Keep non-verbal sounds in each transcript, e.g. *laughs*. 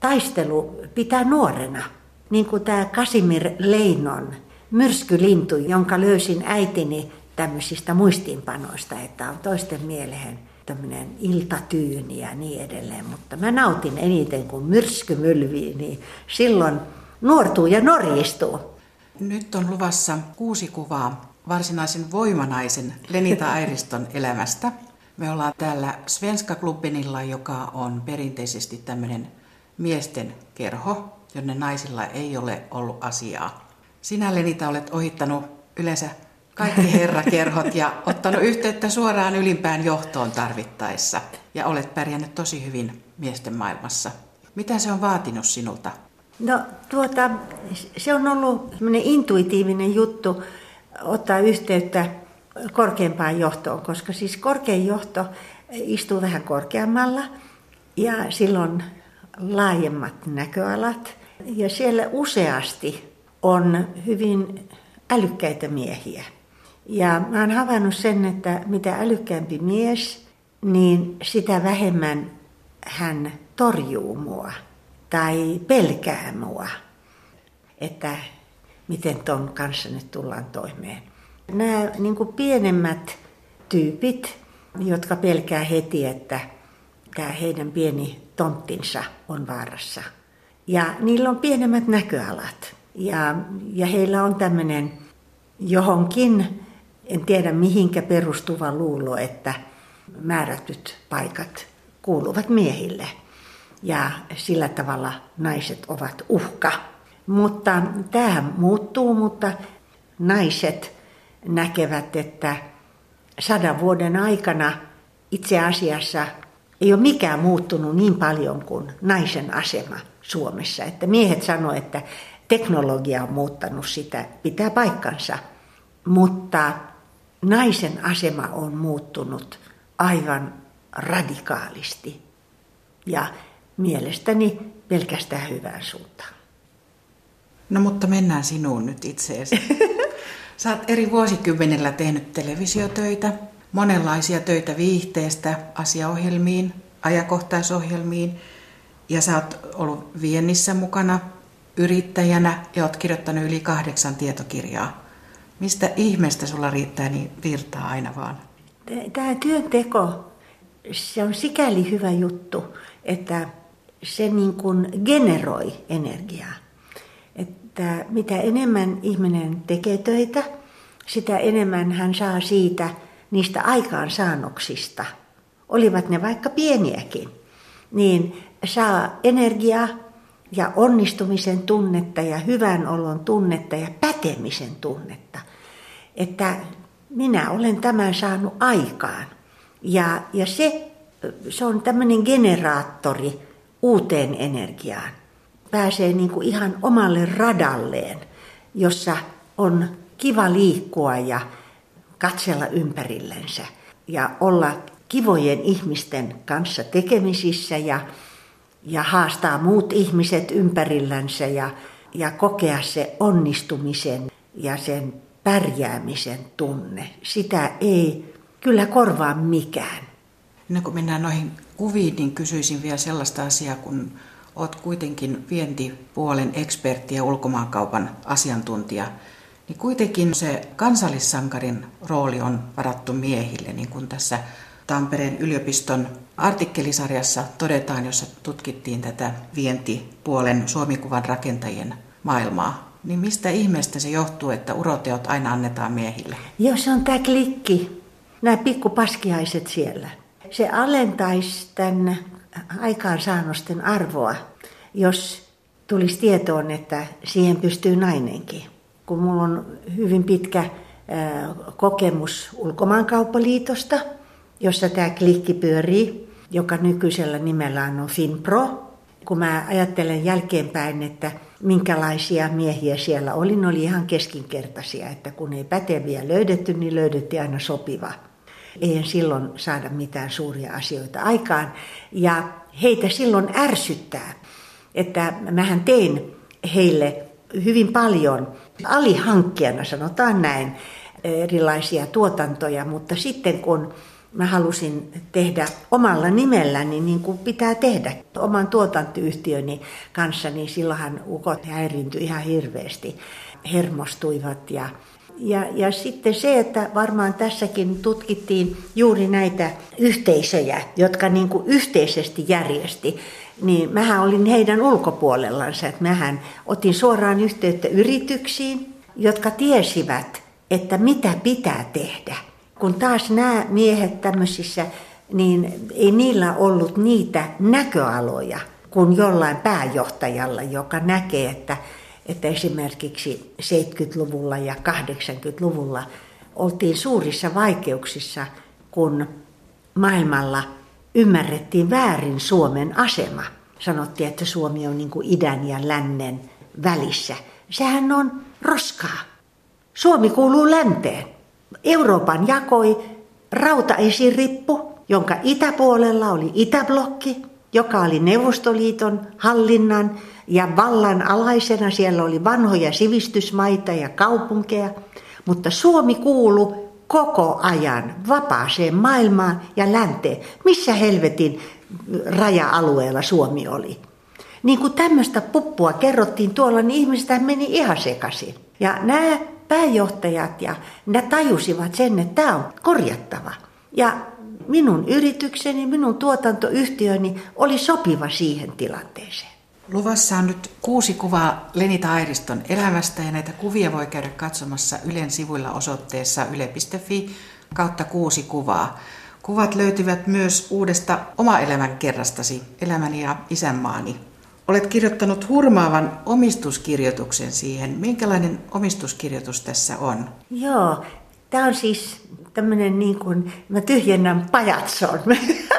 taistelu pitää nuorena. Niin kuin tämä Kasimir Leinon myrskylintu, jonka löysin äitini tämmöisistä muistiinpanoista, että on toisten mieleen tämmöinen iltatyyni ja niin edelleen. Mutta mä nautin eniten, kun myrsky mylvii, niin silloin nuortuu ja norjistuu. Nyt on luvassa kuusi kuvaa varsinaisen voimanaisen Lenita Airiston *laughs* elämästä. Me ollaan täällä Svenska Klubbenilla, joka on perinteisesti tämmöinen miesten kerho, jonne naisilla ei ole ollut asiaa. Sinä Lenita olet ohittanut yleensä kaikki *laughs* herrakerhot ja ottanut yhteyttä suoraan ylimpään johtoon tarvittaessa. Ja olet pärjännyt tosi hyvin miesten maailmassa. Mitä se on vaatinut sinulta? No tuota, se on ollut intuitiivinen juttu ottaa yhteyttä korkeampaan johtoon, koska siis korkein johto istuu vähän korkeammalla ja silloin laajemmat näköalat. Ja siellä useasti on hyvin älykkäitä miehiä. Ja mä oon havainnut sen, että mitä älykkäämpi mies, niin sitä vähemmän hän torjuu mua tai pelkää mua. Että miten ton kanssa nyt tullaan toimeen. Nämä niin kuin pienemmät tyypit, jotka pelkää heti, että tämä heidän pieni tonttinsa on vaarassa. Ja niillä on pienemmät näköalat. Ja, ja heillä on tämmöinen johonkin, en tiedä mihinkä perustuva luulo, että määrätyt paikat kuuluvat miehille. Ja sillä tavalla naiset ovat uhka. Mutta tämähän muuttuu, mutta naiset näkevät, että sadan vuoden aikana itse asiassa ei ole mikään muuttunut niin paljon kuin naisen asema Suomessa. Että miehet sanoivat, että teknologia on muuttanut sitä, pitää paikkansa. Mutta naisen asema on muuttunut aivan radikaalisti ja mielestäni pelkästään hyvään suuntaan. No mutta mennään sinuun nyt itseesi. *laughs* Sä oot eri vuosikymmenellä tehnyt televisiotöitä, monenlaisia töitä viihteestä asiaohjelmiin, ajankohtaisohjelmiin ja sä oot ollut viennissä mukana yrittäjänä ja oot kirjoittanut yli kahdeksan tietokirjaa. Mistä ihmeestä sulla riittää niin virtaa aina vaan? Tämä työnteko, se on sikäli hyvä juttu, että se niin kuin generoi energiaa. Että mitä enemmän ihminen tekee töitä, sitä enemmän hän saa siitä niistä aikaansaannoksista, olivat ne vaikka pieniäkin, niin saa energiaa ja onnistumisen tunnetta ja hyvän olon tunnetta ja pätemisen tunnetta. Että minä olen tämän saanut aikaan. Ja, ja se, se on tämmöinen generaattori uuteen energiaan. Pääsee niin kuin ihan omalle radalleen, jossa on kiva liikkua ja katsella ympärillensä ja olla kivojen ihmisten kanssa tekemisissä ja, ja haastaa muut ihmiset ympärillänsä ja, ja kokea se onnistumisen ja sen pärjäämisen tunne. Sitä ei kyllä korvaa mikään. Ennen kuin mennään noihin kuviin, niin kysyisin vielä sellaista asiaa, kun olet kuitenkin vientipuolen ekspertti ja ulkomaankaupan asiantuntija, niin kuitenkin se kansallissankarin rooli on varattu miehille, niin kuin tässä Tampereen yliopiston artikkelisarjassa todetaan, jossa tutkittiin tätä vientipuolen suomikuvan rakentajien maailmaa. Niin mistä ihmeestä se johtuu, että uroteot aina annetaan miehille? Joo, se on tämä klikki. Nämä pikkupaskiaiset siellä. Se alentaisi tämän aikaansaannosten arvoa, jos tulisi tietoon, että siihen pystyy nainenkin. Kun mulla on hyvin pitkä kokemus ulkomaankauppaliitosta, jossa tämä klikki pyörii, joka nykyisellä nimellään on FinPro. Kun mä ajattelen jälkeenpäin, että minkälaisia miehiä siellä oli, ne oli ihan keskinkertaisia, että kun ei päteviä löydetty, niin löydettiin aina sopiva. Ei silloin saada mitään suuria asioita aikaan. Ja heitä silloin ärsyttää, että mähän tein heille hyvin paljon alihankkijana, sanotaan näin, erilaisia tuotantoja, mutta sitten kun mä halusin tehdä omalla nimelläni niin kuin pitää tehdä oman tuotantoyhtiöni kanssa, niin silloinhan ukot häirintyi ihan hirveästi, hermostuivat ja ja, ja sitten se, että varmaan tässäkin tutkittiin juuri näitä yhteisöjä, jotka niin kuin yhteisesti järjesti, niin mähän olin heidän ulkopuolellansa, että mähän otin suoraan yhteyttä yrityksiin, jotka tiesivät, että mitä pitää tehdä. Kun taas nämä miehet tämmöisissä, niin ei niillä ollut niitä näköaloja kuin jollain pääjohtajalla, joka näkee, että että esimerkiksi 70-luvulla ja 80-luvulla oltiin suurissa vaikeuksissa, kun maailmalla ymmärrettiin väärin Suomen asema. Sanottiin, että Suomi on niin idän ja lännen välissä. Sehän on roskaa. Suomi kuuluu länteen. Euroopan jakoi rautaesirippu, jonka itäpuolella oli itäblokki, joka oli Neuvostoliiton hallinnan ja vallan alaisena. Siellä oli vanhoja sivistysmaita ja kaupunkeja, mutta Suomi kuulu koko ajan vapaaseen maailmaan ja länteen. Missä helvetin raja-alueella Suomi oli? Niin kuin tämmöistä puppua kerrottiin tuolla, niin ihmistä meni ihan sekaisin. Ja nämä pääjohtajat ja ne tajusivat sen, että tämä on korjattava. Ja minun yritykseni, minun tuotantoyhtiöni oli sopiva siihen tilanteeseen. Luvassa on nyt kuusi kuvaa Lenita Airiston elämästä ja näitä kuvia voi käydä katsomassa Ylen sivuilla osoitteessa yle.fi kautta kuusi kuvaa. Kuvat löytyvät myös uudesta oma elämän kerrastasi, Elämäni ja isänmaani. Olet kirjoittanut hurmaavan omistuskirjoituksen siihen. Minkälainen omistuskirjoitus tässä on? Joo, tämä on siis tämmöinen niin kuin, mä tyhjennän pajatson.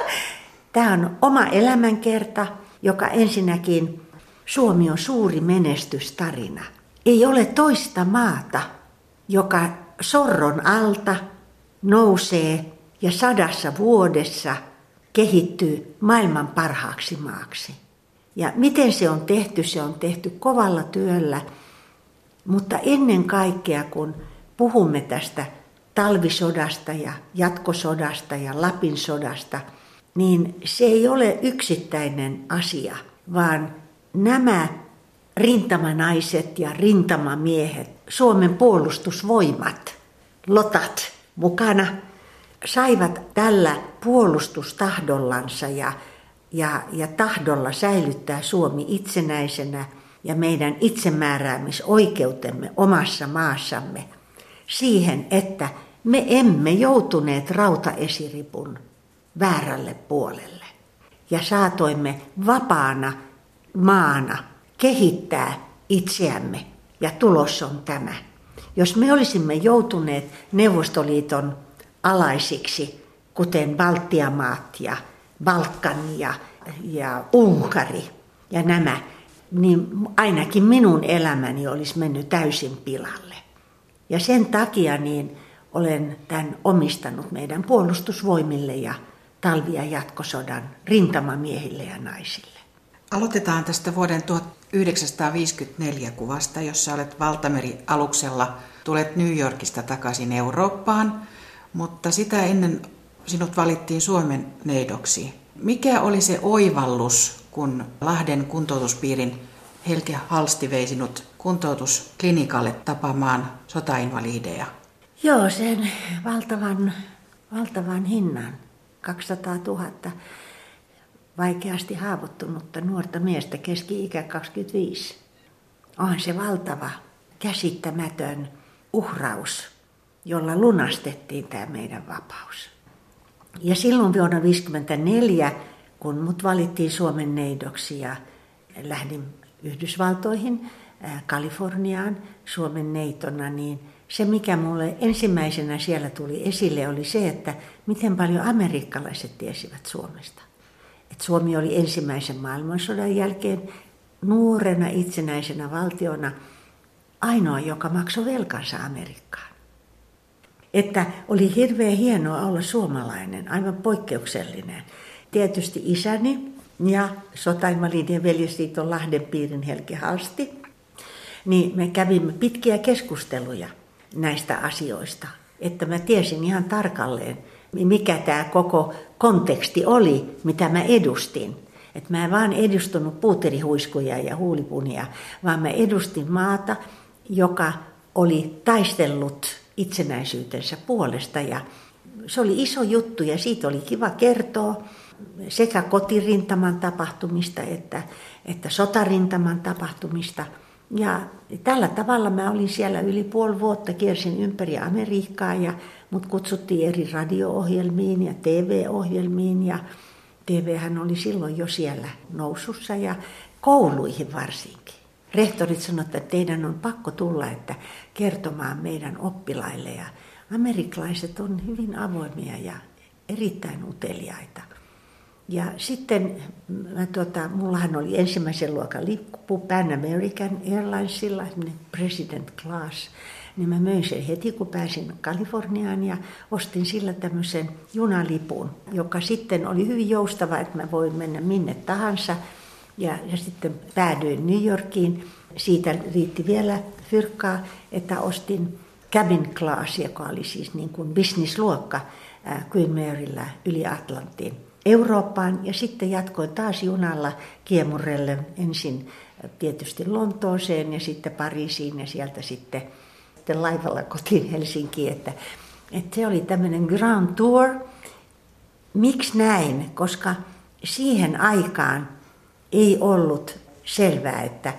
*laughs* Tämä on oma elämänkerta, joka ensinnäkin Suomi on suuri menestystarina. Ei ole toista maata, joka sorron alta nousee ja sadassa vuodessa kehittyy maailman parhaaksi maaksi. Ja miten se on tehty? Se on tehty kovalla työllä, mutta ennen kaikkea kun puhumme tästä talvisodasta ja jatkosodasta ja Lapin sodasta, niin se ei ole yksittäinen asia, vaan nämä rintamanaiset ja rintamamiehet, Suomen puolustusvoimat, lotat mukana, saivat tällä puolustustahdollansa ja, ja, ja tahdolla säilyttää Suomi itsenäisenä ja meidän itsemääräämisoikeutemme omassa maassamme – siihen, että me emme joutuneet rautaesiripun väärälle puolelle. Ja saatoimme vapaana maana kehittää itseämme. Ja tulos on tämä. Jos me olisimme joutuneet Neuvostoliiton alaisiksi, kuten Baltiamaat ja Balkan ja, ja Unkari ja nämä, niin ainakin minun elämäni olisi mennyt täysin pilalle. Ja sen takia niin olen tämän omistanut meidän puolustusvoimille ja talvi- ja jatkosodan rintamamiehille ja naisille. Aloitetaan tästä vuoden 1954 kuvasta, jossa olet valtameri-aluksella. Tulet New Yorkista takaisin Eurooppaan, mutta sitä ennen sinut valittiin Suomen neidoksi. Mikä oli se oivallus, kun Lahden kuntoutuspiirin Helke Halsti vei sinut kuntoutusklinikalle tapaamaan sotainvalideja? Joo, sen valtavan, valtavan hinnan, 200 000 vaikeasti haavoittunutta nuorta miestä, keski-ikä 25. On se valtava, käsittämätön uhraus, jolla lunastettiin tämä meidän vapaus. Ja silloin vuonna 1954, kun mut valittiin Suomen neidoksi ja lähdin Yhdysvaltoihin, Kaliforniaan Suomen neitona, niin se mikä mulle ensimmäisenä siellä tuli esille oli se, että miten paljon amerikkalaiset tiesivät Suomesta. Et Suomi oli ensimmäisen maailmansodan jälkeen nuorena itsenäisenä valtiona ainoa, joka maksoi velkansa Amerikkaan. Että oli hirveän hienoa olla suomalainen, aivan poikkeuksellinen. Tietysti isäni ja Sotainvalidien veljesliiton Lahden piirin Helki Halsti – niin me kävimme pitkiä keskusteluja näistä asioista, että mä tiesin ihan tarkalleen, mikä tämä koko konteksti oli, mitä mä edustin. Et mä en vaan edustunut puuterihuiskuja ja huulipunia, vaan mä edustin maata, joka oli taistellut itsenäisyytensä puolesta. Ja se oli iso juttu ja siitä oli kiva kertoa sekä kotirintaman tapahtumista että, että sotarintaman tapahtumista. Ja tällä tavalla mä olin siellä yli puoli vuotta, kiersin ympäri Amerikkaa ja mut kutsuttiin eri radio-ohjelmiin ja TV-ohjelmiin ja TVhän oli silloin jo siellä nousussa ja kouluihin varsinkin. Rehtorit sanoivat, että teidän on pakko tulla että kertomaan meidän oppilaille ja amerikkalaiset on hyvin avoimia ja erittäin uteliaita. Ja sitten mä, tuota, mullahan oli ensimmäisen luokan lippu Pan American Airlinesilla, president class, niin mä möin sen heti, kun pääsin Kaliforniaan ja ostin sillä tämmöisen junalipun, joka sitten oli hyvin joustava, että mä voin mennä minne tahansa. Ja, ja sitten päädyin New Yorkiin. Siitä riitti vielä fyrkkaa, että ostin cabin class, joka oli siis niin kuin businessluokka Queen Maryllä yli Atlantin Eurooppaan. Ja sitten jatkoin taas junalla kiemurrelle ensin tietysti Lontooseen ja sitten Pariisiin ja sieltä sitten sitten laivalla kotiin Helsinkiin, että, että se oli tämmöinen Grand Tour. Miksi näin? Koska siihen aikaan ei ollut selvää, että,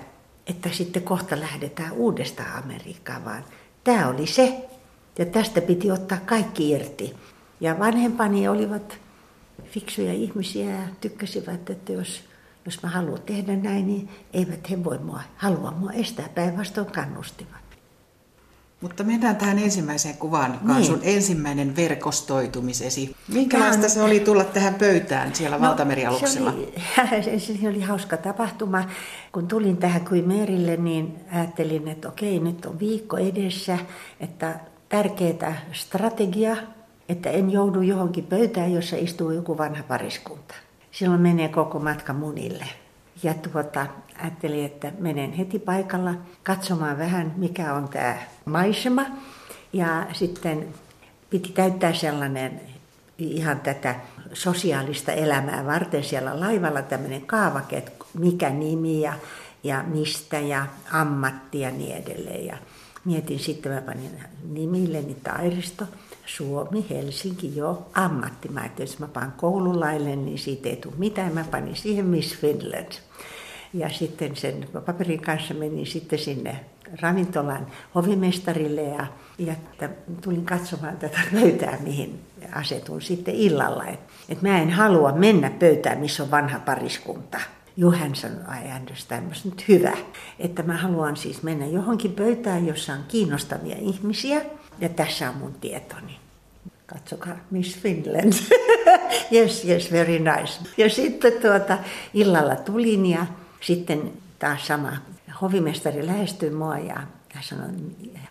että sitten kohta lähdetään uudestaan Amerikkaan, vaan tämä oli se. Ja tästä piti ottaa kaikki irti. Ja vanhempani olivat fiksuja ihmisiä ja tykkäsivät, että jos, jos mä haluan tehdä näin, niin eivät he voi mua, halua mua estää, päinvastoin kannustivat. Mutta mennään tähän ensimmäiseen kuvaan, joka niin. sun ensimmäinen verkostoitumisesi. Minkälaista Tämä... se oli tulla tähän pöytään siellä no, valtamerialuksella? Se oli, se *laughs* oli hauska tapahtuma. Kun tulin tähän Kuimerille, niin ajattelin, että okei, nyt on viikko edessä, että tärkeää strategia, että en joudu johonkin pöytään, jossa istuu joku vanha pariskunta. Silloin menee koko matka munille. Ja tuota, ajattelin, että menen heti paikalla katsomaan vähän, mikä on tämä maisema. Ja sitten piti täyttää sellainen ihan tätä sosiaalista elämää varten siellä laivalla tämmöinen kaavake, että mikä nimi ja, ja mistä ja ammatti ja niin edelleen. Ja mietin sitten, mä panin nimilleni Tairisto, Suomi, Helsinki, jo ammatti. Mä että jos mä panen koululaille, niin siitä ei tule mitään. Mä panin siihen Miss Finland. Ja sitten sen paperin kanssa menin sitten sinne ravintolan hovimestarille ja, ja tulin katsomaan tätä *laughs* pöytää, mihin asetun sitten illalla. Että et mä en halua mennä pöytään, missä on vanha pariskunta. Juhan sanoi, I understand, mä nyt hyvä. Että mä haluan siis mennä johonkin pöytään, jossa on kiinnostavia ihmisiä. Ja tässä on mun tietoni. Katsokaa, Miss Finland. *laughs* yes, yes, very nice. Ja sitten tuota, illalla tulin ja sitten taas sama hovimestari lähestyi mua ja sanoi,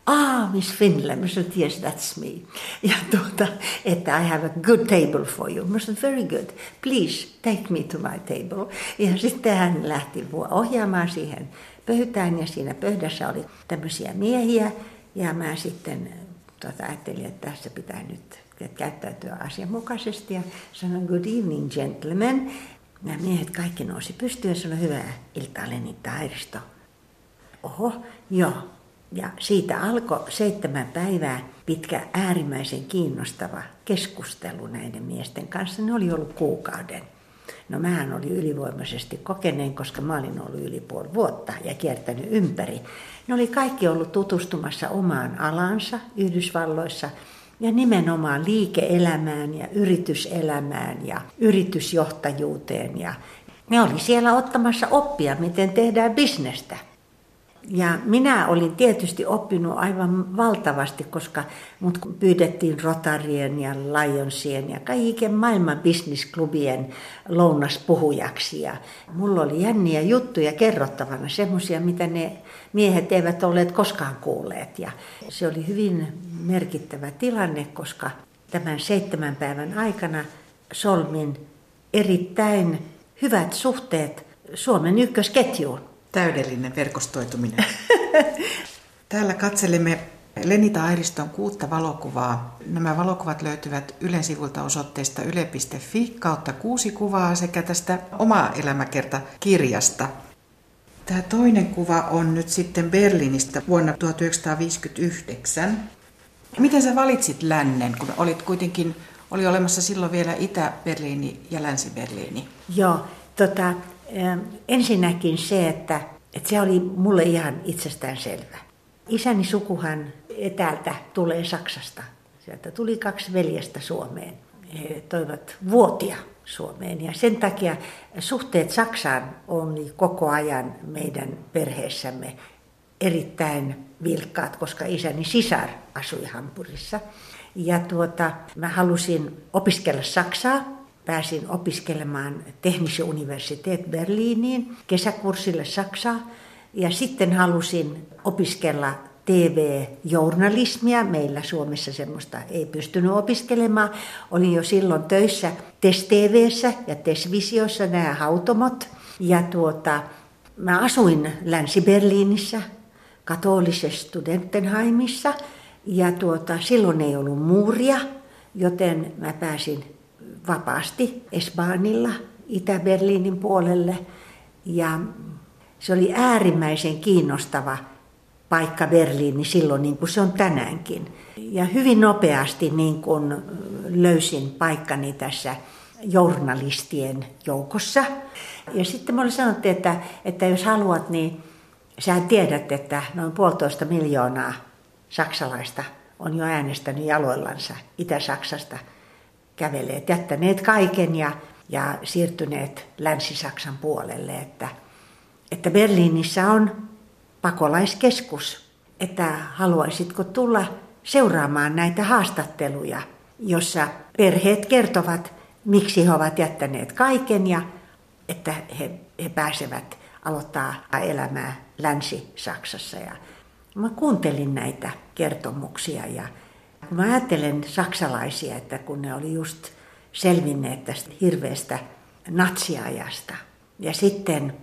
ah, Miss Finland. Mä sanoin, yes, that's me. Ja tuota, että I have a good table for you. Mä sanoin, very good. Please take me to my table. Ja sitten hän lähti ohjaamaan siihen pöytään ja siinä pöydässä oli tämmöisiä miehiä. Ja mä sitten tuota, ajattelin, että tässä pitää nyt käyttäytyä asianmukaisesti ja sanoin good evening gentlemen. Nämä miehet kaikki nousi pystyyn ja sanoi, hyvää iltaa Leni Tairisto. Oho, joo. Ja siitä alkoi seitsemän päivää pitkä äärimmäisen kiinnostava keskustelu näiden miesten kanssa. Ne oli ollut kuukauden. No mähän oli ylivoimaisesti kokeneen, koska mä olin ollut yli puoli vuotta ja kiertänyt ympäri. Ne oli kaikki ollut tutustumassa omaan alansa Yhdysvalloissa – ja nimenomaan liike-elämään ja yrityselämään ja yritysjohtajuuteen. Ja ne oli siellä ottamassa oppia, miten tehdään bisnestä. Ja minä olin tietysti oppinut aivan valtavasti, koska mut pyydettiin Rotarien ja Lionsien ja kaiken maailman bisnisklubien lounaspuhujaksi. Ja mulla oli jänniä juttuja kerrottavana, semmoisia, mitä ne miehet eivät olleet koskaan kuulleet. Ja se oli hyvin merkittävä tilanne, koska tämän seitsemän päivän aikana solmin erittäin hyvät suhteet Suomen ykkösketjuun. Täydellinen verkostoituminen. *laughs* Täällä katselemme Lenita Airiston kuutta valokuvaa. Nämä valokuvat löytyvät Ylen sivulta osoitteesta yle.fi kautta kuusi kuvaa sekä tästä oma elämäkerta kirjasta. Tämä toinen kuva on nyt sitten Berliinistä vuonna 1959. Miten sä valitsit lännen, kun olit kuitenkin, oli olemassa silloin vielä Itä-Berliini ja Länsi-Berliini? Joo, tota, ensinnäkin se, että, että se oli mulle ihan itsestään selvä. Isäni sukuhan etäältä tulee Saksasta. Sieltä tuli kaksi veljestä Suomeen. He toivat vuotia Suomeen ja sen takia suhteet Saksaan on koko ajan meidän perheessämme erittäin vilkkaat, koska isäni sisar asui Hampurissa. Ja tuota, mä halusin opiskella Saksaa. Pääsin opiskelemaan Technische Universität Berliiniin kesäkurssille Saksaa. Ja sitten halusin opiskella TV-journalismia. Meillä Suomessa semmoista ei pystynyt opiskelemaan. Olin jo silloin töissä TES TVssä ja TES Visiossa nämä hautomot. Ja tuota, mä asuin Länsi-Berliinissä, katolisessa Studentenheimissa. Ja tuota, silloin ei ollut muuria, joten mä pääsin vapaasti Esbaanilla Itä-Berliinin puolelle. Ja se oli äärimmäisen kiinnostava paikka Berliini silloin niin kuin se on tänäänkin. Ja hyvin nopeasti niin kuin löysin paikkani tässä journalistien joukossa. Ja sitten mulle sanottiin, että, että jos haluat, niin sä tiedät, että noin puolitoista miljoonaa saksalaista on jo äänestänyt jaloillansa Itä-Saksasta käveleet, jättäneet kaiken ja, ja siirtyneet Länsi-Saksan puolelle. Että, että Berliinissä on pakolaiskeskus, että haluaisitko tulla seuraamaan näitä haastatteluja, jossa perheet kertovat, miksi he ovat jättäneet kaiken ja että he, he pääsevät aloittaa elämää Länsi-Saksassa. Ja mä kuuntelin näitä kertomuksia ja kun mä ajattelen saksalaisia, että kun ne oli just selvinneet tästä hirveästä natsiajasta ja sitten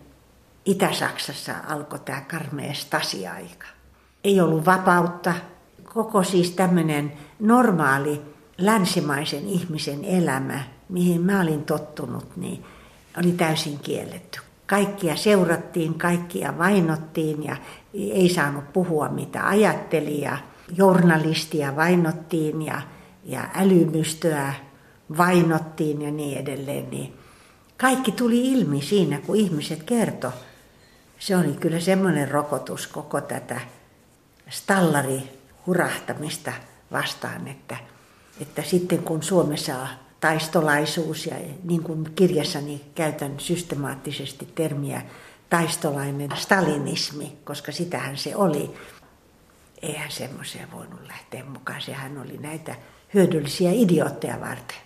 Itä-Saksassa alkoi tämä karmea stasi-aika. Ei ollut vapautta. Koko siis tämmöinen normaali länsimaisen ihmisen elämä, mihin mä olin tottunut, niin oli täysin kielletty. Kaikkia seurattiin, kaikkia vainottiin ja ei saanut puhua mitä ajatteli ja journalistia vainottiin ja, ja älymystöä vainottiin ja niin edelleen. Niin kaikki tuli ilmi siinä, kun ihmiset kertoi se oli kyllä semmoinen rokotus koko tätä stallari hurahtamista vastaan, että, että sitten kun Suomessa on taistolaisuus ja niin kuin kirjassani käytän systemaattisesti termiä taistolainen stalinismi, koska sitähän se oli. Eihän semmoisia voinut lähteä mukaan. Sehän oli näitä hyödyllisiä idiootteja varten.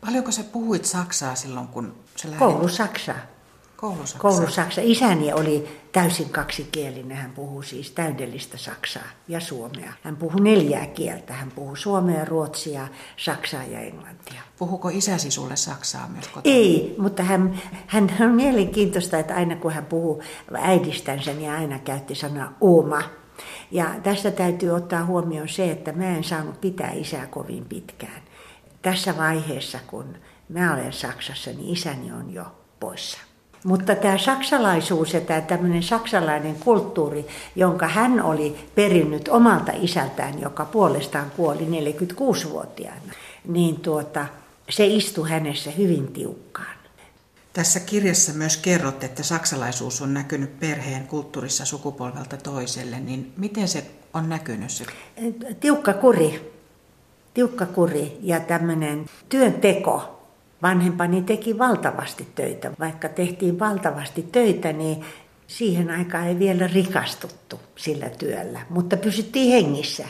Paljonko sä puhuit saksaa silloin, kun sä lähdit? Koulu saksaa. Koulusaksa. Koulusaksa. Isäni oli täysin kaksikielinen. Hän puhuu siis täydellistä saksaa ja suomea. Hän puhuu neljää kieltä. Hän puhuu suomea, ruotsia, saksaa ja englantia. Puhuko isäsi sulle saksaa myös kotona? Ei, mutta hän, hän on mielenkiintoista, että aina kun hän puhuu äidistänsä, niin aina käytti sanaa oma. Ja tässä täytyy ottaa huomioon se, että mä en saanut pitää isää kovin pitkään. Tässä vaiheessa, kun mä olen Saksassa, niin isäni on jo poissa. Mutta tämä saksalaisuus ja tämä tämmöinen saksalainen kulttuuri, jonka hän oli perinnyt omalta isältään, joka puolestaan kuoli 46-vuotiaana, niin tuota, se istui hänessä hyvin tiukkaan. Tässä kirjassa myös kerrot, että saksalaisuus on näkynyt perheen kulttuurissa sukupolvelta toiselle, niin miten se on näkynyt? Se? Tiukka kuri, tiukka kuri ja tämmöinen työnteko Vanhempani teki valtavasti töitä. Vaikka tehtiin valtavasti töitä, niin siihen aikaan ei vielä rikastuttu sillä työllä, mutta pysyttiin hengissä.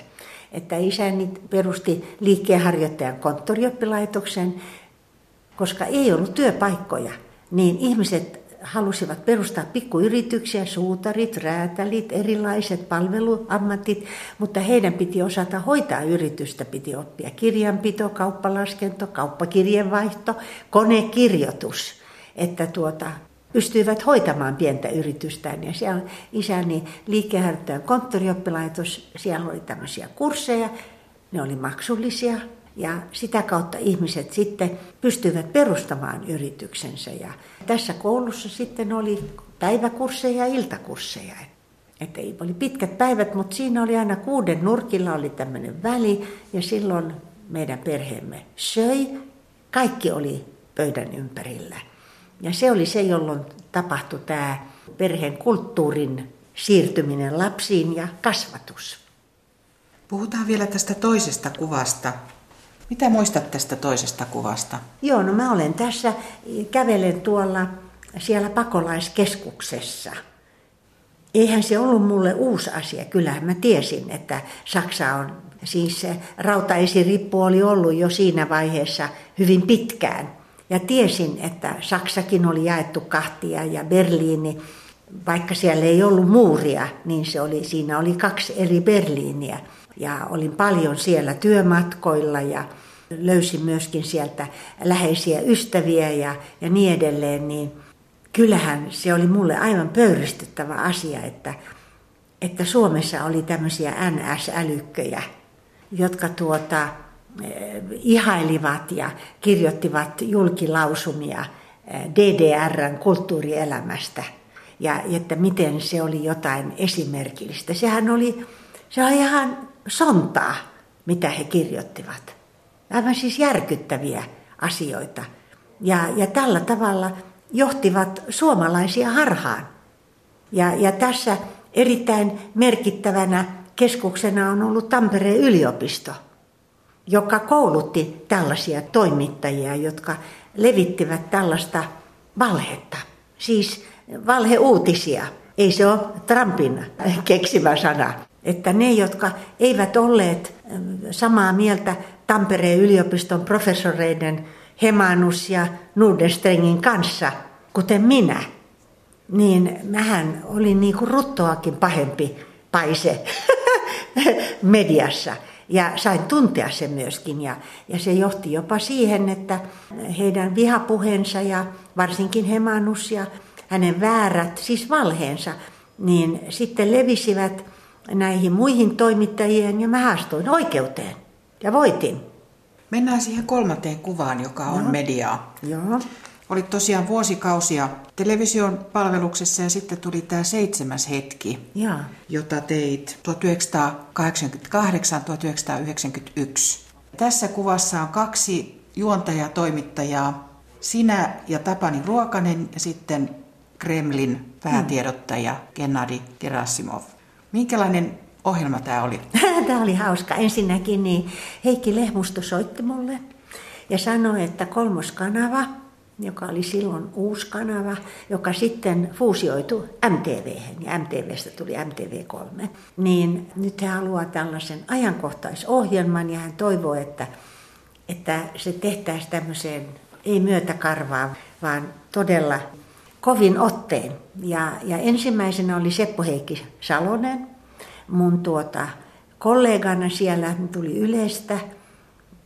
Että isäni perusti liikkeenharjoittajan konttorioppilaitoksen, koska ei ollut työpaikkoja, niin ihmiset halusivat perustaa pikkuyrityksiä, suutarit, räätälit, erilaiset palveluammatit, mutta heidän piti osata hoitaa yritystä, piti oppia kirjanpito, kauppalaskento, kauppakirjeenvaihto, konekirjoitus, että tuota, pystyivät hoitamaan pientä yritystään. Ja siellä isäni liikkeenharjoittajan konttorioppilaitos, siellä oli tämmöisiä kursseja, ne oli maksullisia ja sitä kautta ihmiset sitten pystyivät perustamaan yrityksensä. Ja tässä koulussa sitten oli päiväkursseja ja iltakursseja. Että oli pitkät päivät, mutta siinä oli aina kuuden nurkilla oli tämmöinen väli ja silloin meidän perheemme söi. Kaikki oli pöydän ympärillä. Ja se oli se, jolloin tapahtui tämä perheen kulttuurin siirtyminen lapsiin ja kasvatus. Puhutaan vielä tästä toisesta kuvasta. Mitä muistat tästä toisesta kuvasta? Joo, no mä olen tässä, kävelen tuolla siellä pakolaiskeskuksessa. Eihän se ollut mulle uusi asia. Kyllähän mä tiesin, että Saksa on, siis rautaesirippu oli ollut jo siinä vaiheessa hyvin pitkään. Ja tiesin, että Saksakin oli jaettu kahtia ja Berliini, vaikka siellä ei ollut muuria, niin se oli, siinä oli kaksi eri Berliiniä. Ja olin paljon siellä työmatkoilla ja löysin myöskin sieltä läheisiä ystäviä ja, ja niin edelleen, niin kyllähän se oli mulle aivan pöyristyttävä asia, että, että Suomessa oli tämmöisiä NS-älykköjä, jotka tuota, eh, ihailivat ja kirjoittivat julkilausumia eh, DDRn kulttuurielämästä ja että miten se oli jotain esimerkillistä. Sehän oli, se oli ihan sontaa, mitä he kirjoittivat. Aivan siis järkyttäviä asioita. Ja, ja tällä tavalla johtivat suomalaisia harhaan. Ja, ja tässä erittäin merkittävänä keskuksena on ollut Tampereen yliopisto, joka koulutti tällaisia toimittajia, jotka levittivät tällaista valhetta. Siis valheuutisia. Ei se ole Trumpin keksimä sana. Että ne, jotka eivät olleet samaa mieltä Tampereen yliopiston professoreiden Hemanus ja Nordenstrengin kanssa, kuten minä, niin mähän olin niin kuin ruttoakin pahempi paise *laughs* mediassa. Ja sain tuntea sen myöskin ja, ja se johti jopa siihen, että heidän vihapuheensa ja varsinkin Hemanus ja hänen väärät, siis valheensa, niin sitten levisivät näihin muihin toimittajiin ja mä haastoin oikeuteen ja voitin. Mennään siihen kolmanteen kuvaan, joka on Joo. mediaa. Joo. Olit tosiaan vuosikausia television palveluksessa ja sitten tuli tämä seitsemäs hetki, Joo. jota teit 1988-1991. Tässä kuvassa on kaksi juontajaa, toimittajaa, sinä ja Tapani Ruokanen ja sitten Kremlin päätiedottaja Gennadi Gerasimov. Minkälainen ohjelma tämä oli? *laughs* tämä oli hauska. Ensinnäkin niin Heikki Lehmusto soitti mulle ja sanoi, että kolmoskanava, joka oli silloin uusi kanava, joka sitten fuusioitui MTV ja MTVstä tuli MTV3, niin nyt hän haluaa tällaisen ajankohtaisohjelman ja hän toivoo, että, että se tehtäisiin tämmöiseen, ei myötäkarvaa, vaan todella kovin otteen. Ja, ja ensimmäisenä oli Seppo Heikki Salonen, mun tuota, kollegana siellä, hän tuli Ylestä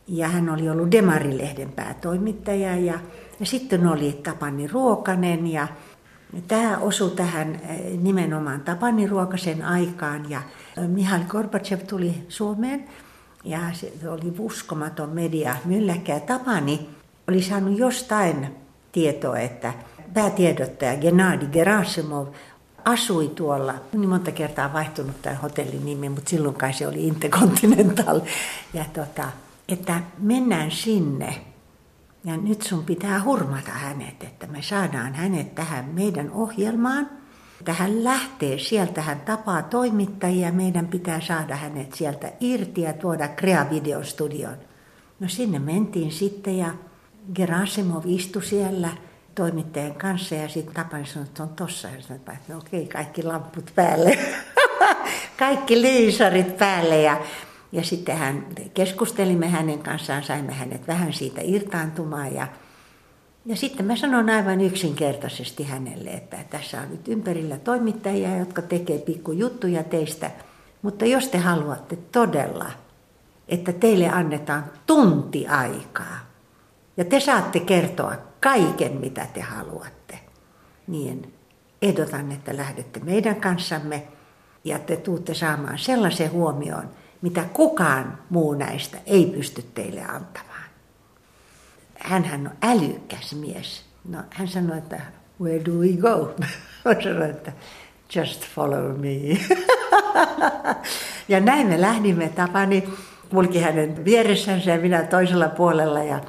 ja hän oli ollut Demarilehden päätoimittaja ja, ja sitten oli Tapani Ruokanen ja Tämä osui tähän eh, nimenomaan Tapani Ruokasen aikaan ja eh, Mihail Gorbachev tuli Suomeen ja se oli uskomaton media mylläkkä. Tapani oli saanut jostain tietoa, että päätiedottaja Gennadi Gerasimov asui tuolla, niin monta kertaa vaihtunut tämän hotellin nimi, mutta silloin kai se oli Intercontinental. Ja tota, että mennään sinne ja nyt sun pitää hurmata hänet, että me saadaan hänet tähän meidän ohjelmaan. Tähän lähtee, sieltä hän tapaa toimittajia, meidän pitää saada hänet sieltä irti ja tuoda Crea Videostudioon. No sinne mentiin sitten ja Gerasimov istui siellä – toimittajan kanssa ja sitten Tapani sanoi, että on tossa. Ja sanoin, että no okei, kaikki lamput päälle. *laughs* kaikki lyysarit päälle ja, ja sitten hän, keskustelimme hänen kanssaan, saimme hänet vähän siitä irtaantumaan ja ja sitten mä sanon aivan yksinkertaisesti hänelle, että tässä on nyt ympärillä toimittajia, jotka tekee pikkujuttuja teistä. Mutta jos te haluatte todella, että teille annetaan tunti aikaa ja te saatte kertoa kaiken, mitä te haluatte, niin ehdotan, että lähdette meidän kanssamme ja te tuutte saamaan sellaisen huomioon, mitä kukaan muu näistä ei pysty teille antamaan. Hänhän on älykäs mies. No, hän sanoi, että where do we go? *laughs* Mä sanoin, että just follow me. *laughs* ja näin me lähdimme. Tapani kulki hänen vieressänsä ja minä toisella puolella. Ja,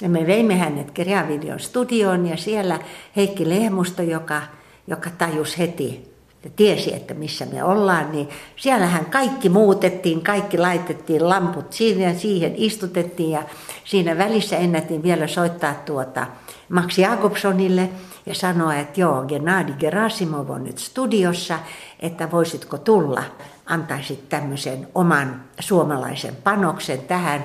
ja me veimme hänet Kereavideon studioon ja siellä Heikki Lehmusto, joka, joka tajus heti ja tiesi, että missä me ollaan, niin siellähän kaikki muutettiin, kaikki laitettiin lamput siinä ja siihen istutettiin ja siinä välissä ennätin vielä soittaa tuota Max Jakobsonille ja sanoa, että joo, Gennadi Gerasimov on nyt studiossa, että voisitko tulla, antaisit tämmöisen oman suomalaisen panoksen tähän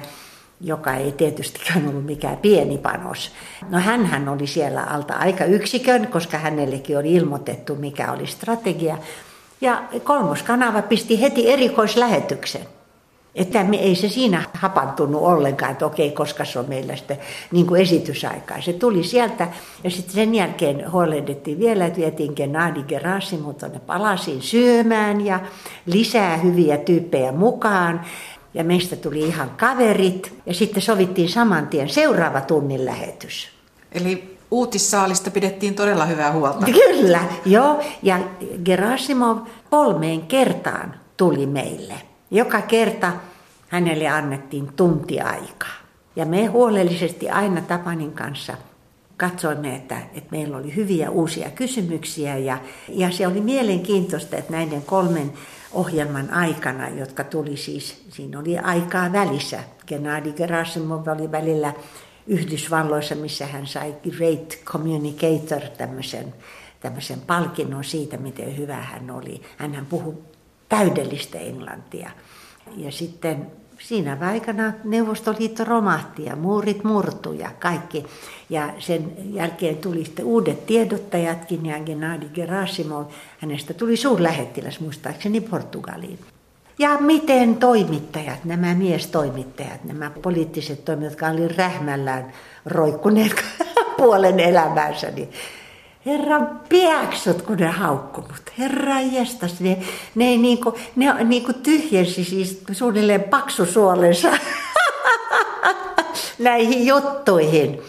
joka ei tietystikään ollut mikään pieni panos. No hän oli siellä alta aika yksikön, koska hänellekin oli ilmoitettu, mikä oli strategia. Ja kolmoskanava pisti heti erikoislähetyksen. Että me, ei se siinä hapantunut ollenkaan, että okei, koska se on meillä sitten niin kuin esitysaikaa. Se tuli sieltä ja sitten sen jälkeen huolehdittiin vielä, että vietiin Gennadi Gerasimov tuonne palasiin syömään ja lisää hyviä tyyppejä mukaan. Ja meistä tuli ihan kaverit ja sitten sovittiin saman tien seuraava tunnin lähetys. Eli uutissaalista pidettiin todella hyvää huolta. Kyllä, joo. Ja Gerasimov kolmeen kertaan tuli meille. Joka kerta hänelle annettiin tunti aikaa. Ja me huolellisesti aina Tapanin kanssa katsoimme, että, että meillä oli hyviä uusia kysymyksiä ja, ja se oli mielenkiintoista, että näiden kolmen ohjelman aikana, jotka tuli siis, siinä oli aikaa välissä. Gennady Gerasimov oli välillä Yhdysvalloissa, missä hän sai Great Communicator tämmöisen, tämmöisen palkinnon siitä, miten hyvä hän oli. Hän puhui täydellistä englantia. Ja sitten siinä aikana Neuvostoliitto romahti ja muurit murtu ja kaikki. Ja sen jälkeen tuli sitten uudet tiedottajatkin ja Gennady Gerasimov, hänestä tuli suurlähettiläs muistaakseni Portugaliin. Ja miten toimittajat, nämä miestoimittajat, nämä poliittiset toimijat, jotka olivat rähmällään roikkuneet *laughs* puolen elämänsä, niin Herran piäksut, kun ne haukkunut. Herra jestas, ne, ne, niinku, ne niinku tyhjensi siis suunnilleen paksusuolensa *laughs* näihin juttuihin,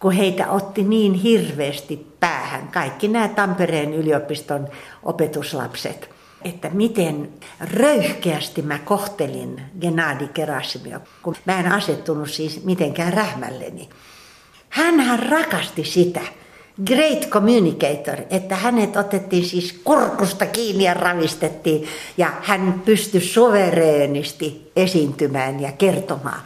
kun heitä otti niin hirveästi päähän. Kaikki nämä Tampereen yliopiston opetuslapset että miten röyhkeästi mä kohtelin Gennadi Gerasimia, kun mä en asettunut siis mitenkään rähmälleni. Hänhän rakasti sitä, great communicator, että hänet otettiin siis kurkusta kiinni ja ravistettiin ja hän pystyi suvereenisti esiintymään ja kertomaan.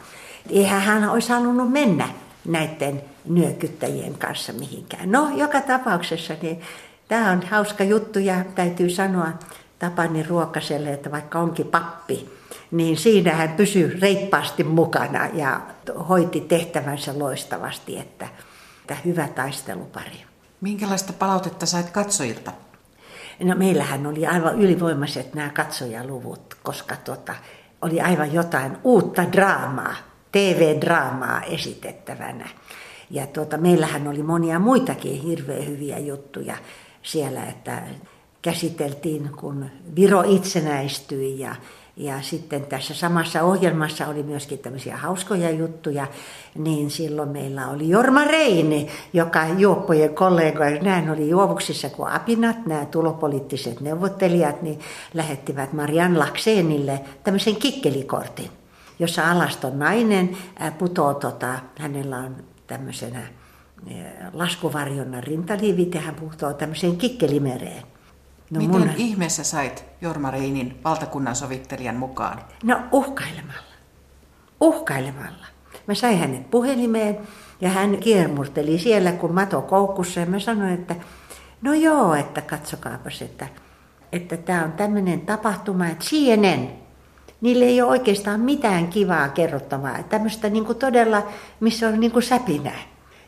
Eihän hän olisi halunnut mennä näiden nyökyttäjien kanssa mihinkään. No, joka tapauksessa niin tämä on hauska juttu ja täytyy sanoa Tapani Ruokaselle, että vaikka onkin pappi, niin siinä hän pysyi reippaasti mukana ja hoiti tehtävänsä loistavasti, että että hyvä taistelupari. Minkälaista palautetta sait katsojilta? No meillähän oli aivan ylivoimaiset nämä katsojaluvut, koska tota, oli aivan jotain uutta draamaa, TV-draamaa esitettävänä. Ja tuota, meillähän oli monia muitakin hirveän hyviä juttuja siellä, että käsiteltiin, kun Viro itsenäistyi ja ja sitten tässä samassa ohjelmassa oli myöskin tämmöisiä hauskoja juttuja, niin silloin meillä oli Jorma Reini, joka juoppojen kollegoja, nämä oli juovuksissa kuin apinat, nämä tulopoliittiset neuvottelijat, niin lähettivät Marian Lakseenille tämmöisen kikkelikortin, jossa alaston nainen putoo, tota, hänellä on tämmöisenä laskuvarjonna rintaliivit ja hän puhutoo tämmöiseen kikkelimereen. No Miten mun... ihmeessä sait Jorma Reinin valtakunnan sovittelijan mukaan? No uhkailemalla. Uhkailemalla. Mä sain hänet puhelimeen ja hän kiermurteli siellä kun mato koukussa ja mä sanoin, että no joo, että katsokaapas, että että tämä on tämmöinen tapahtuma, että CNN, niille ei ole oikeastaan mitään kivaa kerrottavaa. Tämmöistä niin kuin todella, missä on niin kuin säpinää.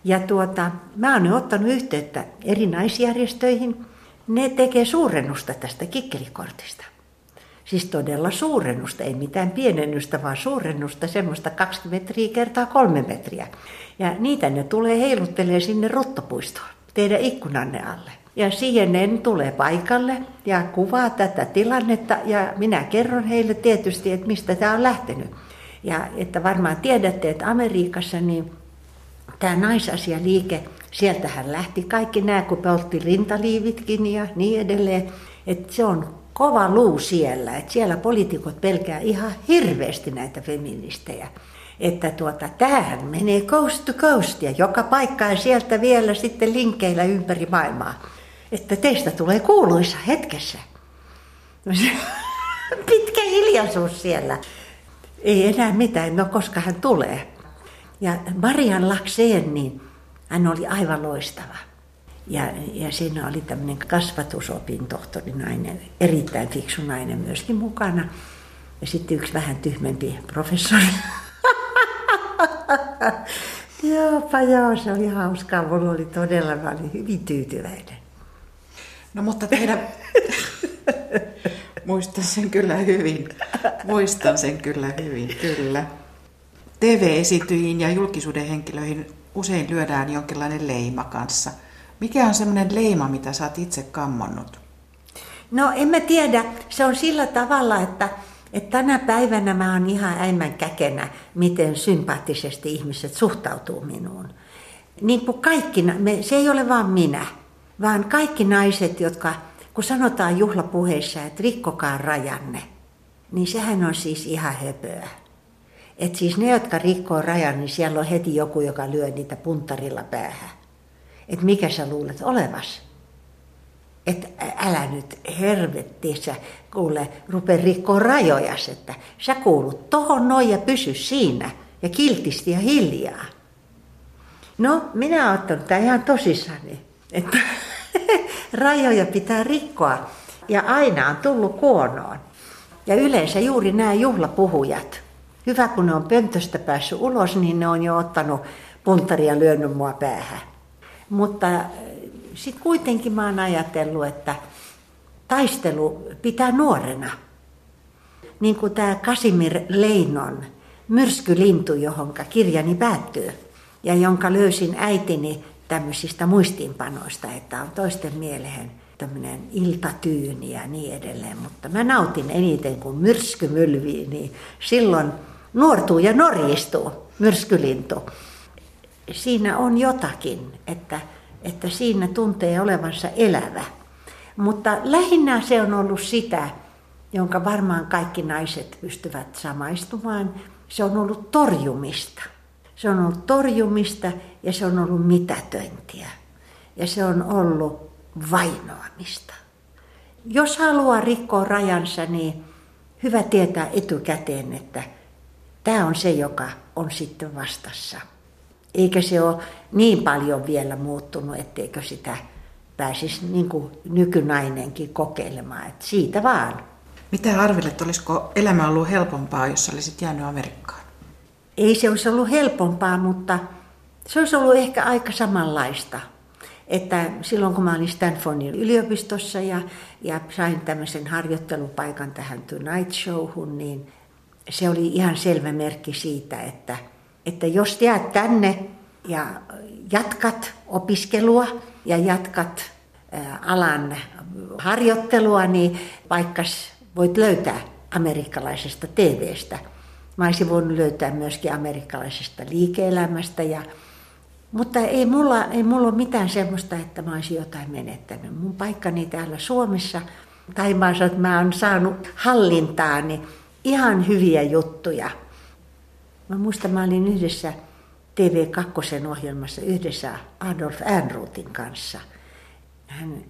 Ja tuota, mä oon ottanut yhteyttä eri naisjärjestöihin, ne tekee suurennusta tästä kikkelikortista. Siis todella suurennusta, ei mitään pienennystä, vaan suurennusta, semmoista 20 metriä kertaa kolme metriä. Ja niitä ne tulee heiluttelee sinne rottopuistoon. teidän ikkunanne alle. Ja CNN tulee paikalle ja kuvaa tätä tilannetta ja minä kerron heille tietysti, että mistä tämä on lähtenyt. Ja että varmaan tiedätte, että Amerikassa niin tämä naisasialiike, sieltähän lähti kaikki nämä, kun poltti rintaliivitkin ja niin edelleen. Että se on kova luu siellä, että siellä poliitikot pelkää ihan hirveästi näitä feministejä. Että tuota, tämähän menee coast to coast ja joka paikkaan sieltä vielä sitten linkkeillä ympäri maailmaa. Että teistä tulee kuuluisa hetkessä. *laughs* Pitkä hiljaisuus siellä. Ei enää mitään, no koska hän tulee. Ja Marian Lakseen, niin hän oli aivan loistava. Ja, ja siinä oli tämmöinen kasvatusopin tohtori nainen, erittäin fiksu nainen myöskin mukana. Ja sitten yksi vähän tyhmempi professori. *laughs* Joo, joo, se oli hauskaa. Mulla oli todella, mä olin hyvin tyytyväinen. No mutta teidän... *laughs* Muistan sen kyllä hyvin. Muistan sen kyllä hyvin, kyllä. TV-esityjiin ja julkisuuden henkilöihin usein lyödään jonkinlainen leima kanssa. Mikä on semmoinen leima, mitä sä oot itse kammonnut? No en mä tiedä. Se on sillä tavalla, että, että tänä päivänä mä oon ihan äimän käkenä, miten sympaattisesti ihmiset suhtautuu minuun. Niin kuin kaikki, se ei ole vaan minä, vaan kaikki naiset, jotka, kun sanotaan juhlapuheissa, että rikkokaa rajanne, niin sehän on siis ihan höpöä. Et siis ne, jotka rikkoo rajan, niin siellä on heti joku, joka lyö niitä puntarilla päähän. Et mikä sä luulet olevas? Että älä nyt hervetti, sä kuule, rupea rikkoa rajoja, että sä kuulut tohon noin ja pysy siinä ja kiltisti ja hiljaa. No, minä olen ottanut tämän ihan tosissani, että *laughs* rajoja pitää rikkoa ja aina on tullut kuonoon. Ja yleensä juuri nämä juhlapuhujat – Hyvä, kun ne on pöntöstä päässyt ulos, niin ne on jo ottanut puntaria lyönyt mua päähän. Mutta äh, sitten kuitenkin mä oon ajatellut, että taistelu pitää nuorena. Niin kuin tämä Kasimir Leinon myrskylintu, johon kirjani päättyy. Ja jonka löysin äitini tämmöisistä muistiinpanoista, että on toisten mieleen tämmöinen iltatyyni ja niin edelleen. Mutta mä nautin eniten, kun myrsky mylvii, niin silloin nuortuu ja norjistuu, myrskylintu. Siinä on jotakin, että, että siinä tuntee olevansa elävä. Mutta lähinnä se on ollut sitä, jonka varmaan kaikki naiset pystyvät samaistumaan. Se on ollut torjumista. Se on ollut torjumista ja se on ollut mitätöintiä. Ja se on ollut vainoamista. Jos haluaa rikkoa rajansa, niin hyvä tietää etukäteen, että Tämä on se, joka on sitten vastassa. Eikä se ole niin paljon vielä muuttunut, etteikö sitä pääsisi niin kuin nykynainenkin kokeilemaan. Että siitä vaan. Mitä arvelet, olisiko elämä ollut helpompaa, jos olisit jäänyt Amerikkaan? Ei se olisi ollut helpompaa, mutta se olisi ollut ehkä aika samanlaista. Että silloin kun mä olin Stanfordin yliopistossa ja, ja sain tämmöisen harjoittelupaikan tähän Tonight Showhun, niin se oli ihan selvä merkki siitä, että, että jos jäät tänne ja jatkat opiskelua ja jatkat alan harjoittelua, niin paikkas voit löytää amerikkalaisesta TVstä. Mä olisin voinut löytää myöskin amerikkalaisesta liike-elämästä. Ja, mutta ei mulla, ei mulla ole mitään semmoista, että mä olisin jotain menettänyt. Mun paikkani täällä Suomessa, tai mä, oon saanut hallintaani ihan hyviä juttuja. Mä muistan, mä olin yhdessä TV2 ohjelmassa yhdessä Adolf Ehrnroothin kanssa. Hän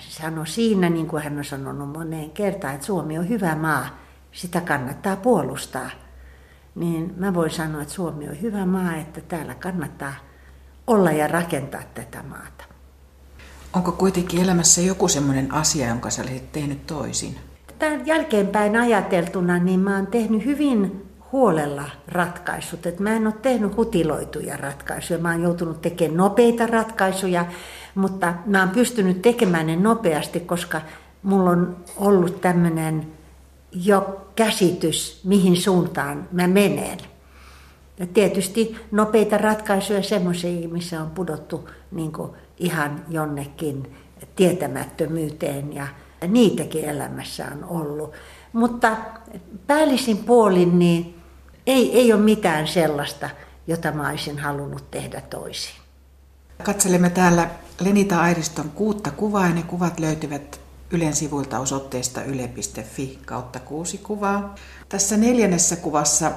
sanoi siinä, niin kuin hän on sanonut moneen kertaan, että Suomi on hyvä maa, sitä kannattaa puolustaa. Niin mä voin sanoa, että Suomi on hyvä maa, että täällä kannattaa olla ja rakentaa tätä maata. Onko kuitenkin elämässä joku semmoinen asia, jonka sä olisit tehnyt toisin? Tämän jälkeenpäin ajateltuna, niin mä oon tehnyt hyvin huolella ratkaisut. Et mä en ole tehnyt hutiloituja ratkaisuja. Mä oon joutunut tekemään nopeita ratkaisuja, mutta mä oon pystynyt tekemään ne nopeasti, koska mulla on ollut tämmöinen jo käsitys, mihin suuntaan mä menen. Ja tietysti nopeita ratkaisuja semmoisia, missä on pudottu niin ihan jonnekin tietämättömyyteen ja niitäkin elämässä on ollut. Mutta päällisin puolin niin ei, ei ole mitään sellaista, jota mä olisin halunnut tehdä toisin. Katselemme täällä Lenita Airiston kuutta kuvaa ja ne kuvat löytyvät Ylen sivuilta osoitteesta yle.fi kautta kuusi kuvaa. Tässä neljännessä kuvassa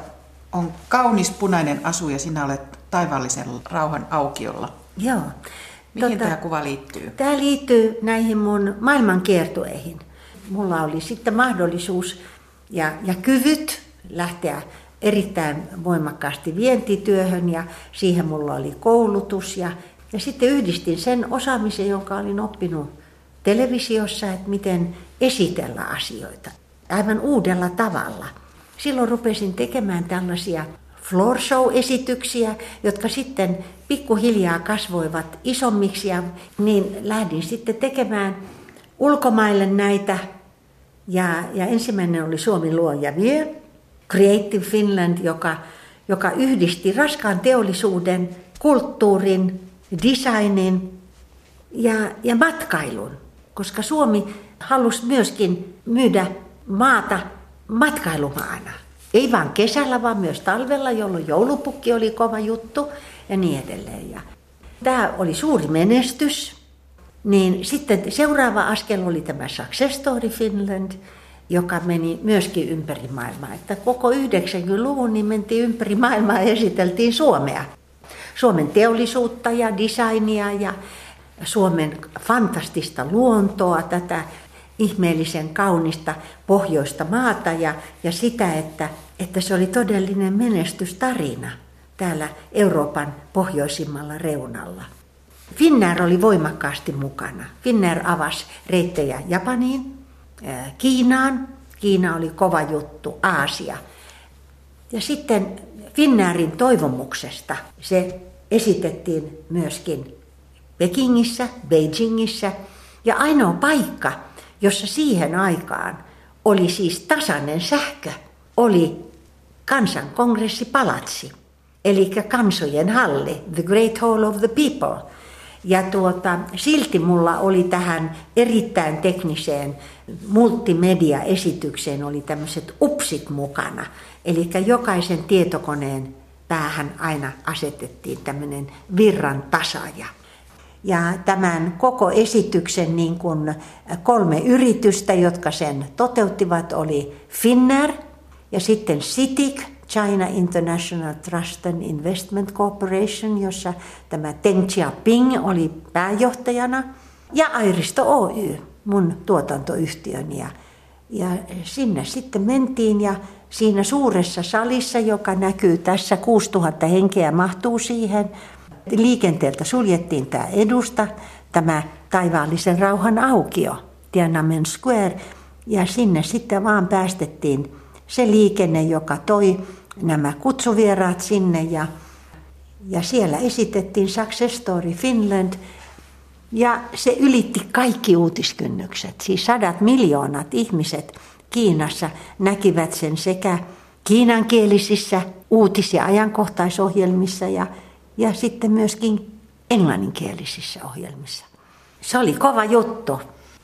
on kaunis punainen asu ja sinä olet taivaallisen rauhan aukiolla. Joo. Mihin tota, tämä kuva liittyy? Tämä liittyy näihin mun maailman kiertueihin. Mulla oli sitten mahdollisuus ja, ja kyvyt lähteä erittäin voimakkaasti vientityöhön ja siihen mulla oli koulutus ja, ja sitten yhdistin sen osaamisen, jonka olin oppinut televisiossa, että miten esitellä asioita aivan uudella tavalla. Silloin rupesin tekemään tällaisia floor show-esityksiä, jotka sitten pikkuhiljaa kasvoivat isommiksi ja niin lähdin sitten tekemään ulkomaille näitä. Ja, ja ensimmäinen oli Suomi luo ja vie, Creative Finland, joka, joka yhdisti raskaan teollisuuden, kulttuurin, designin ja, ja matkailun, koska Suomi halusi myöskin myydä maata matkailumaana. Ei vain kesällä, vaan myös talvella, jolloin joulupukki oli kova juttu ja niin edelleen. Ja tämä oli suuri menestys. Niin sitten seuraava askel oli tämä Success Story Finland, joka meni myöskin ympäri maailmaa. Että koko 90-luvun niin mentiin ympäri maailmaa ja esiteltiin Suomea. Suomen teollisuutta ja designia ja Suomen fantastista luontoa, tätä ihmeellisen kaunista pohjoista maata ja, ja sitä, että, että se oli todellinen menestystarina täällä Euroopan pohjoisimmalla reunalla. Finnair oli voimakkaasti mukana. Finnair avasi reittejä Japaniin, Kiinaan. Kiina oli kova juttu, Aasia. Ja sitten Finnairin toivomuksesta se esitettiin myöskin Pekingissä, Beijingissä. Ja ainoa paikka, jossa siihen aikaan oli siis tasainen sähkö, oli kansankongressipalatsi, eli kansojen halli, the great hall of the people. Ja tuota, silti mulla oli tähän erittäin tekniseen multimedia-esitykseen oli tämmöiset upsit mukana. Eli jokaisen tietokoneen päähän aina asetettiin tämmöinen virran tasaja. Ja tämän koko esityksen niin kuin kolme yritystä, jotka sen toteuttivat, oli Finnair ja sitten CITIC, China International Trust and Investment Corporation, jossa tämä Deng Xiaoping oli pääjohtajana, ja Airisto Oy, mun tuotantoyhtiöni. Ja, ja sinne sitten mentiin ja siinä suuressa salissa, joka näkyy tässä, 6000 henkeä mahtuu siihen, liikenteeltä suljettiin tämä edusta, tämä taivaallisen rauhan aukio, Tiananmen Square, ja sinne sitten vaan päästettiin se liikenne, joka toi nämä kutsuvieraat sinne ja, ja siellä esitettiin Success Story Finland ja se ylitti kaikki uutiskynnykset. Siis sadat miljoonat ihmiset Kiinassa näkivät sen sekä kiinankielisissä uutis- ja ajankohtaisohjelmissa ja ja sitten myöskin englanninkielisissä ohjelmissa. Se oli kova juttu.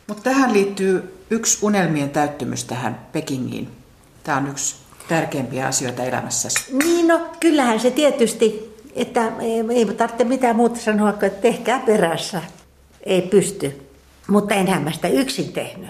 Mutta tähän liittyy yksi unelmien täyttymys tähän Pekingiin. Tämä on yksi tärkeimpiä asioita elämässäsi. Niin no, kyllähän se tietysti, että ei tarvitse mitään muuta sanoa kuin, että tehkää perässä. Ei pysty. Mutta enhän mä sitä yksin tehnyt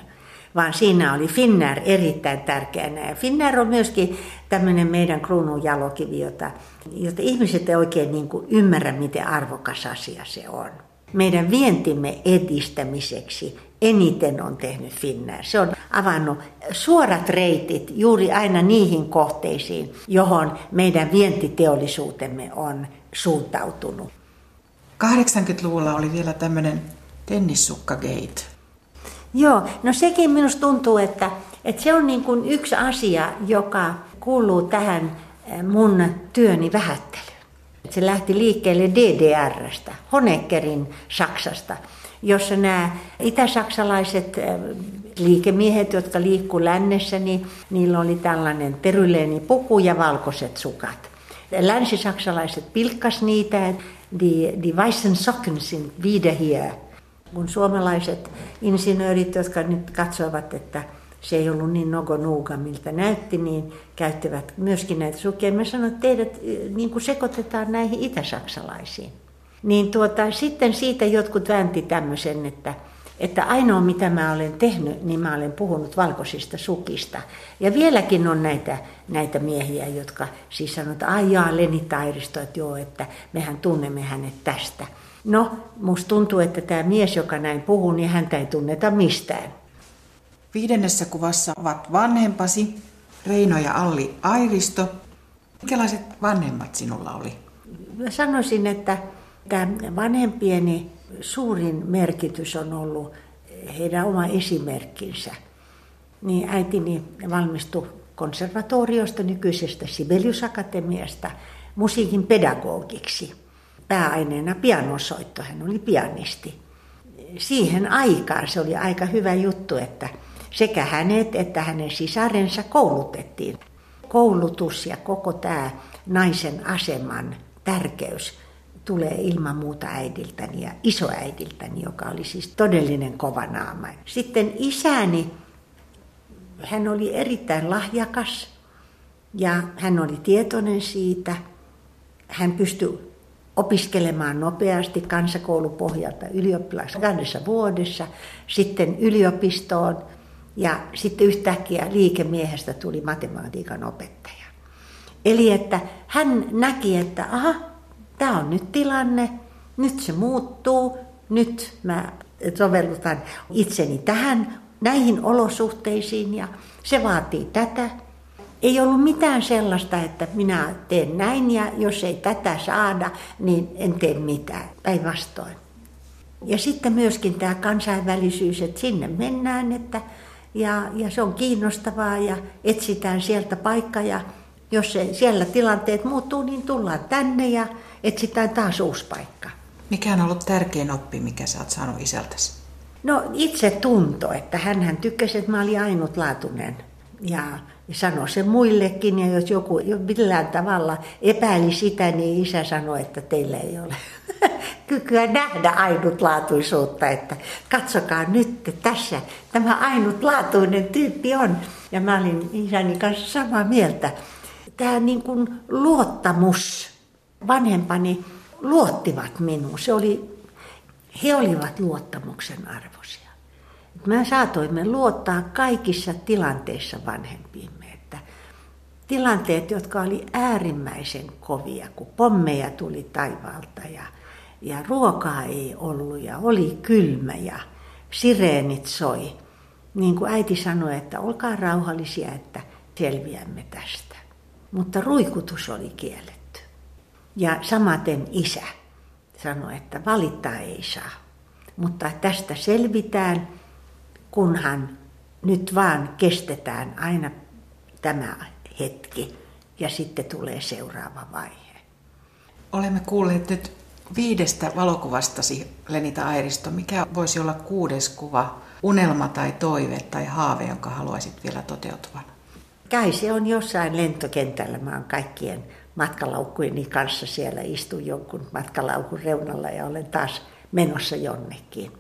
vaan siinä oli Finnair erittäin tärkeänä. Ja Finnair on myöskin tämmöinen meidän kruunun jalokivi, jota, jota ihmiset ei oikein niin kuin ymmärrä, miten arvokas asia se on. Meidän vientimme edistämiseksi eniten on tehnyt Finnair. Se on avannut suorat reitit juuri aina niihin kohteisiin, johon meidän vientiteollisuutemme on suuntautunut. 80-luvulla oli vielä tämmöinen tennissukkagate. Joo, no sekin minusta tuntuu, että, että se on niin kuin yksi asia, joka kuuluu tähän eh, mun työni vähättelyyn. Se lähti liikkeelle DDRstä, Honeckerin Saksasta, jossa nämä itäsaksalaiset eh, liikemiehet, jotka liikkuu lännessä, niin niillä oli tällainen teryleeni puku ja valkoiset sukat. Länsisaksalaiset pilkkas niitä die, die weißen Socken sind wieder hier. Kun suomalaiset insinöörit, jotka nyt katsoivat, että se ei ollut niin nogo nuuga, miltä näytti, niin käyttävät myöskin näitä sukkia. Mä sanoin, että teidät niin kuin sekoitetaan näihin itäsaksalaisiin. Niin tuota, sitten siitä jotkut väänti tämmöisen, että, että ainoa mitä mä olen tehnyt, niin mä olen puhunut valkoisista sukista. Ja vieläkin on näitä, näitä miehiä, jotka siis sanovat, että ai jaa, Leni Tairisto, että joo, että mehän tunnemme hänet tästä. No, musta tuntuu, että tämä mies, joka näin puhuu, niin häntä ei tunneta mistään. Viidennessä kuvassa ovat vanhempasi, Reino ja Alli Airisto. Minkälaiset vanhemmat sinulla oli? Mä sanoisin, että tämä vanhempieni suurin merkitys on ollut heidän oma esimerkkinsä. Niin äitini valmistui konservatoriosta nykyisestä Sibeliusakatemiasta musiikin pedagogiksi. Pääaineena pianosoitto, hän oli pianisti. Siihen aikaan se oli aika hyvä juttu, että sekä hänet että hänen sisarensa koulutettiin. Koulutus ja koko tämä naisen aseman tärkeys tulee ilman muuta äidiltäni ja isoäidiltäni, joka oli siis todellinen kova naama. Sitten isäni, hän oli erittäin lahjakas ja hän oli tietoinen siitä. Hän pystyi opiskelemaan nopeasti kansakoulupohjalta ylioppilas kahdessa vuodessa, sitten yliopistoon ja sitten yhtäkkiä liikemiehestä tuli matematiikan opettaja. Eli että hän näki, että aha, tämä on nyt tilanne, nyt se muuttuu, nyt mä sovellutan itseni tähän, näihin olosuhteisiin ja se vaatii tätä. Ei ollut mitään sellaista, että minä teen näin ja jos ei tätä saada, niin en tee mitään. Päinvastoin. Ja sitten myöskin tämä kansainvälisyys, että sinne mennään, että ja, ja se on kiinnostavaa ja etsitään sieltä paikka ja jos se, siellä tilanteet muuttuu, niin tullaan tänne ja etsitään taas uusi paikka. Mikä on ollut tärkein oppi, mikä sä oot saanut isältäsi? No itse tunto, että hän tykkäsi, että mä olin ainutlaatuinen ja sanoi se muillekin ja jos joku millään tavalla epäili sitä, niin isä sanoi, että teillä ei ole *laughs* kykyä nähdä ainutlaatuisuutta, että katsokaa nyt tässä, tämä ainutlaatuinen tyyppi on. Ja mä olin isäni kanssa samaa mieltä. Tämä niin kuin luottamus, vanhempani luottivat minuun. Se oli, he olivat luottamuksen arvoisia. Mä saatoimme luottaa kaikissa tilanteissa vanhempiimme. Että tilanteet, jotka oli äärimmäisen kovia, kun pommeja tuli taivaalta ja ja ruokaa ei ollut ja oli kylmä ja sireenit soi. Niin kuin äiti sanoi, että olkaa rauhallisia, että selviämme tästä. Mutta ruikutus oli kielletty. Ja samaten isä sanoi, että valittaa ei saa. Mutta tästä selvitään, kunhan nyt vaan kestetään aina tämä hetki ja sitten tulee seuraava vaihe. Olemme kuulleet nyt viidestä valokuvastasi, Lenita Airisto, mikä voisi olla kuudes kuva, unelma tai toive tai haave, jonka haluaisit vielä toteutuvan? Kai se on jossain lentokentällä. Mä oon kaikkien matkalaukkuini kanssa siellä istun jonkun matkalaukun reunalla ja olen taas menossa jonnekin.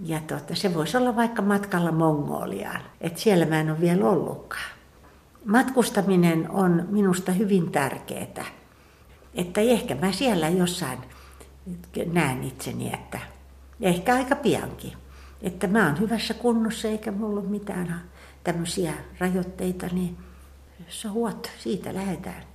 Ja tuota, se voisi olla vaikka matkalla Mongoliaan, että siellä mä en ole vielä ollutkaan. Matkustaminen on minusta hyvin tärkeää. Että ehkä mä siellä jossain näen itseni, että ehkä aika piankin. Että mä oon hyvässä kunnossa eikä mulla ole mitään tämmöisiä rajoitteita, niin se huot, siitä lähdetään.